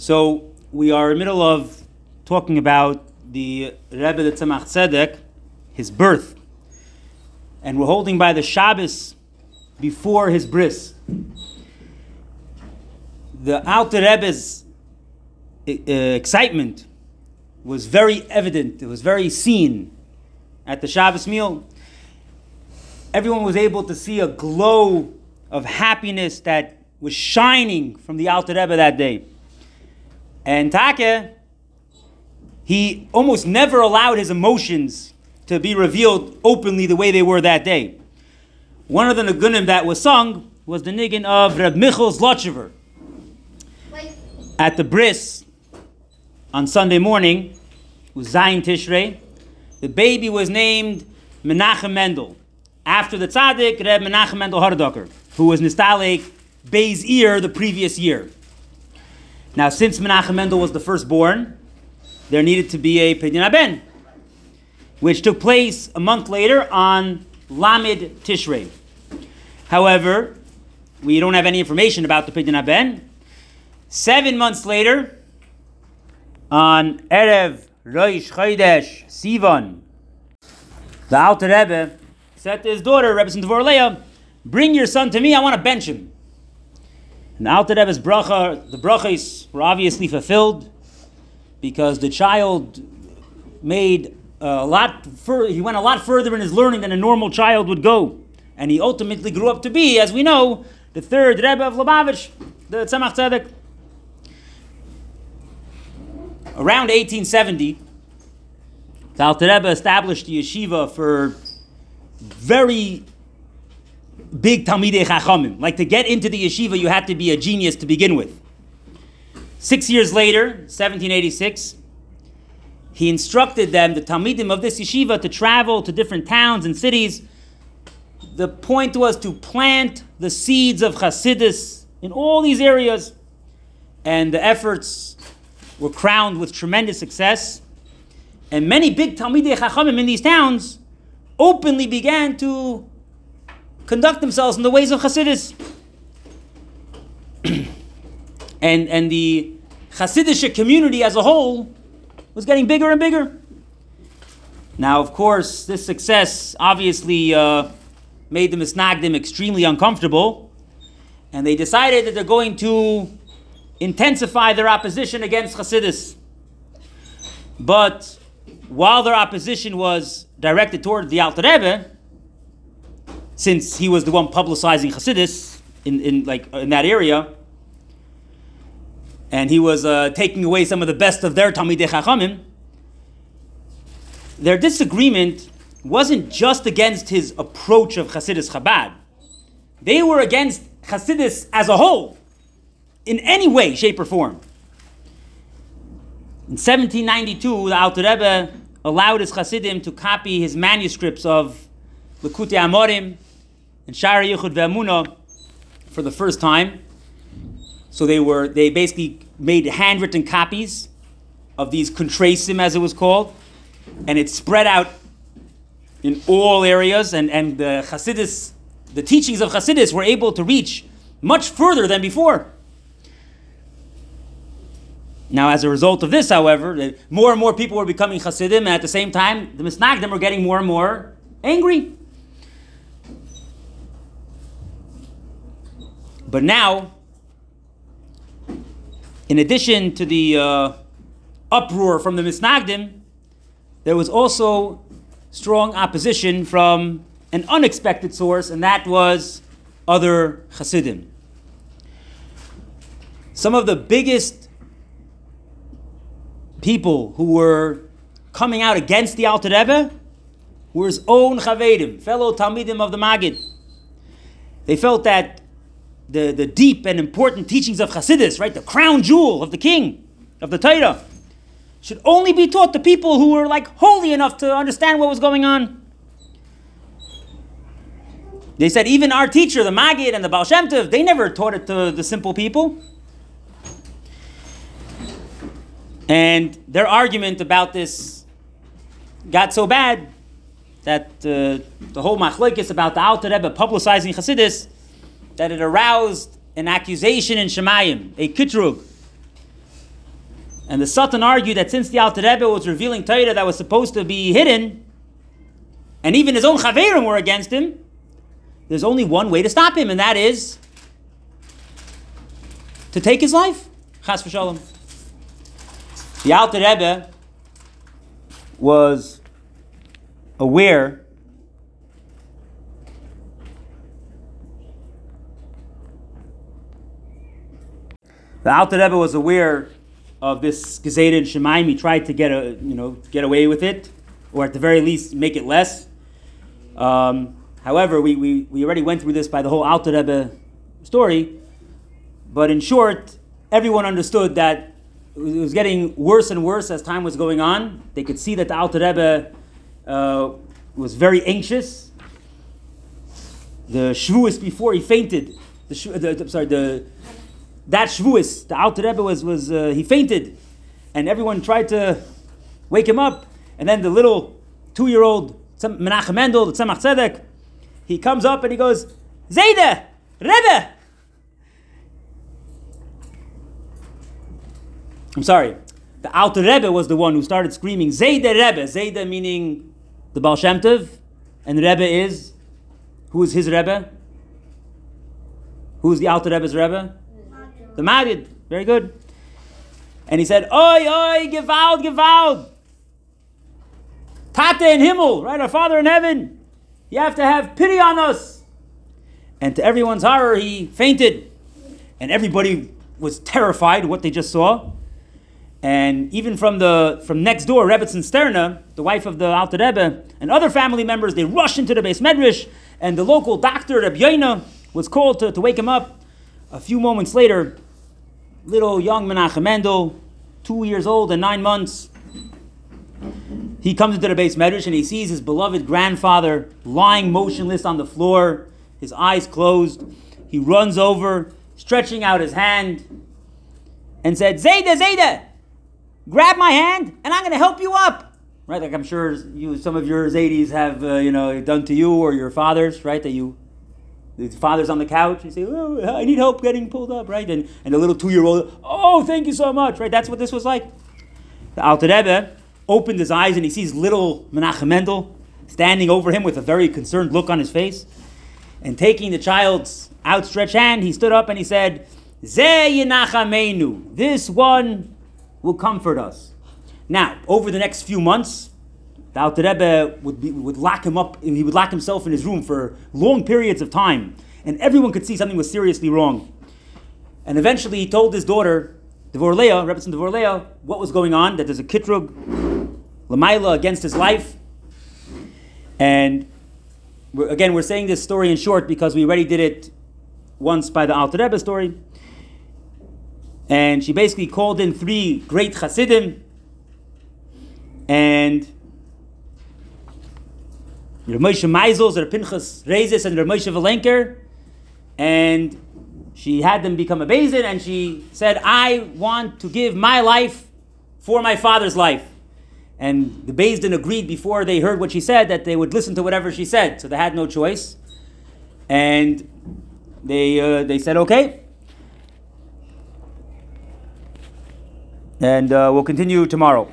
So we are in the middle of talking about the Rebbe the Tzemach Tzedek, his birth, and we're holding by the Shabbos before his bris. The Alter Rebbe's uh, excitement was very evident. It was very seen at the Shabbos meal. Everyone was able to see a glow of happiness that was shining from the Alter Rebbe that day. And Take, he almost never allowed his emotions to be revealed openly the way they were that day. One of the Nagunim that was sung was the Niggin of Reb Michal Zlotchever. At the bris on Sunday morning, was Zayin Tishrei, the baby was named Menachem Mendel, after the tzaddik Reb Menachem Mendel Horodoker, who was Nistalik Bey's ear the previous year. Now, since Menachem Mendel was the firstborn, there needed to be a Pidyon Haben, which took place a month later on Lamid Tishrei. However, we don't have any information about the Pidyon Haben. Seven months later, on Erev Rosh Chodesh Sivan, the Alter Rebbe said to his daughter, Rebbe Dvor bring your son to me, I want to bench him. The Alter Rebbe's bracha, the brachas were obviously fulfilled because the child made a lot fur- he went a lot further in his learning than a normal child would go. And he ultimately grew up to be, as we know, the third Rebbe of Lubavitch, the Tzemach Tzedek. Around 1870, the Alter Rebbe established the yeshiva for very big Talmidei Chachamim. Like to get into the yeshiva, you had to be a genius to begin with. Six years later, 1786, he instructed them, the Talmidim of this yeshiva, to travel to different towns and cities. The point was to plant the seeds of Hasidus in all these areas, and the efforts were crowned with tremendous success. And many big Talmidei Chachamim in these towns openly began to conduct themselves in the ways of Hasidus. and, and the Hasidic community as a whole was getting bigger and bigger. Now, of course, this success obviously uh, made the Misnagdim extremely uncomfortable, and they decided that they're going to intensify their opposition against Hasidus. But while their opposition was directed toward the Alter Rebbe, since he was the one publicizing Hasidus in, in like in that area, and he was uh, taking away some of the best of their Talmidei Chachamim, their disagreement wasn't just against his approach of Hasidus Chabad. They were against Hasidus as a whole, in any way, shape, or form. In 1792, the Alter Rebbe allowed his Hasidim to copy his manuscripts of Likutei Amorim and Shara Yichud Ve'amuna for the first time. So they were they basically made handwritten copies of these kuntresim, as it was called, and it spread out in all areas. And, and the Hasidus, the teachings of Hasidus were able to reach much further than before. Now, as a result of this, however, eh, more and more people were becoming Hasidim, and at the same time, the Misnagdim were getting more and more angry. But now, in addition to the uh, uproar from the Misnagdim, there was also strong opposition from an unexpected source, and that was other Hasidim. Some of the biggest people who were coming out against the Alter Rebbe were his own Chaverim, fellow Talmidim of the Magid. They felt that the, the deep and important teachings of Hasidus, right, the crown jewel of the king, of the Torah, should only be taught to people who were like holy enough to understand what was going on. They said even our teacher, the Magid and the Baal Shem Tov, they never taught it to the simple people. And their argument about this got so bad that uh, the whole machlokes about the Alter Rebbe publicizing Hasidus, that it aroused an accusation in Shemayim, a kitrug. And the Satan argued that since the Alter Rebbe was revealing Torah that was supposed to be hidden, and even his own Chaverim were against him, there's only one way to stop him, and that is to take his life. Chas v'shalom. The Alter Rebbe was aware the Alter Rebbe was aware of this Gezeda and Shemaim. He tried to get a you know get away with it, or at the very least make it less. Um, however, we, we, we already went through this by the whole Alter Rebbe story. But in short, everyone understood that it was getting worse and worse as time was going on. They could see that the Alter Rebbe uh, was very anxious. The Shavuos before he fainted, the, the, the sorry, the that Shavuos, the Alter Rebbe was was uh, he fainted, and everyone tried to wake him up, and then the little two-year-old Menachem Mendel, the Tzemach Tzedek, he comes up and he goes, Zayda, Rebbe. I'm sorry. The Alter Rebbe was the one who started screaming, Zayda Rebbe. Zayda meaning the Baal Shem Tov, and Rebbe is, who is his Rebbe? Who is the Alter Rebbe's Rebbe? The Maggid. Very good. And he said, Oi, oi, gewalt, gewalt. Tate in Himmel, right? Our Father in heaven. You have to have pity on us. And to everyone's horror, he fainted. And everybody was terrified what they just saw. And even from the from next door, Rebbetzin Sterna, the wife of the Alter Rebbe, and other family members, they rushed into the beis medrash, and the local doctor, Reb Yaina, was called to, to wake him up. A few moments later, little young Menachem Mendel, two years old and nine months, he comes into the beis medrash and he sees his beloved grandfather lying motionless on the floor, his eyes closed. He runs over, stretching out his hand, and said, Zayda, Zayda, grab my hand and I'm going to help you up. Right, like I'm sure you, some of your Zaydis have, uh, you know, done to you or your fathers, right? That you, the father's on the couch, and say, oh, I need help getting pulled up, right? And, and the little two-year-old, oh, thank you so much, right? That's what this was like. The Alter Rebbe opened his eyes and he sees little Menachem Mendel standing over him with a very concerned look on his face. And taking the child's outstretched hand, he stood up and he said, This one will comfort us. Now, over the next few months, the Alter Rebbe would, be, would lock him up, he would lock himself in his room for long periods of time, and everyone could see something was seriously wrong. And eventually he told his daughter, Devorah Leah, Rebbetzin Devorah Leah, what was going on, that there's a kitrug, Lamaila against his life. And we're, again, we're saying this story in short because we already did it once by the Alter Rebbe story. And she basically called in three great Hasidim. And Reb Moshe Meisels, or Pinchas Reizes, and Reb Moshe Vilenker. And she had them become a Beis Din, and she said, I want to give my life for my father's life. And the Din agreed before they heard what she said that they would listen to whatever she said. So they had no choice. And they, uh, they said, okay. And uh, we'll continue tomorrow.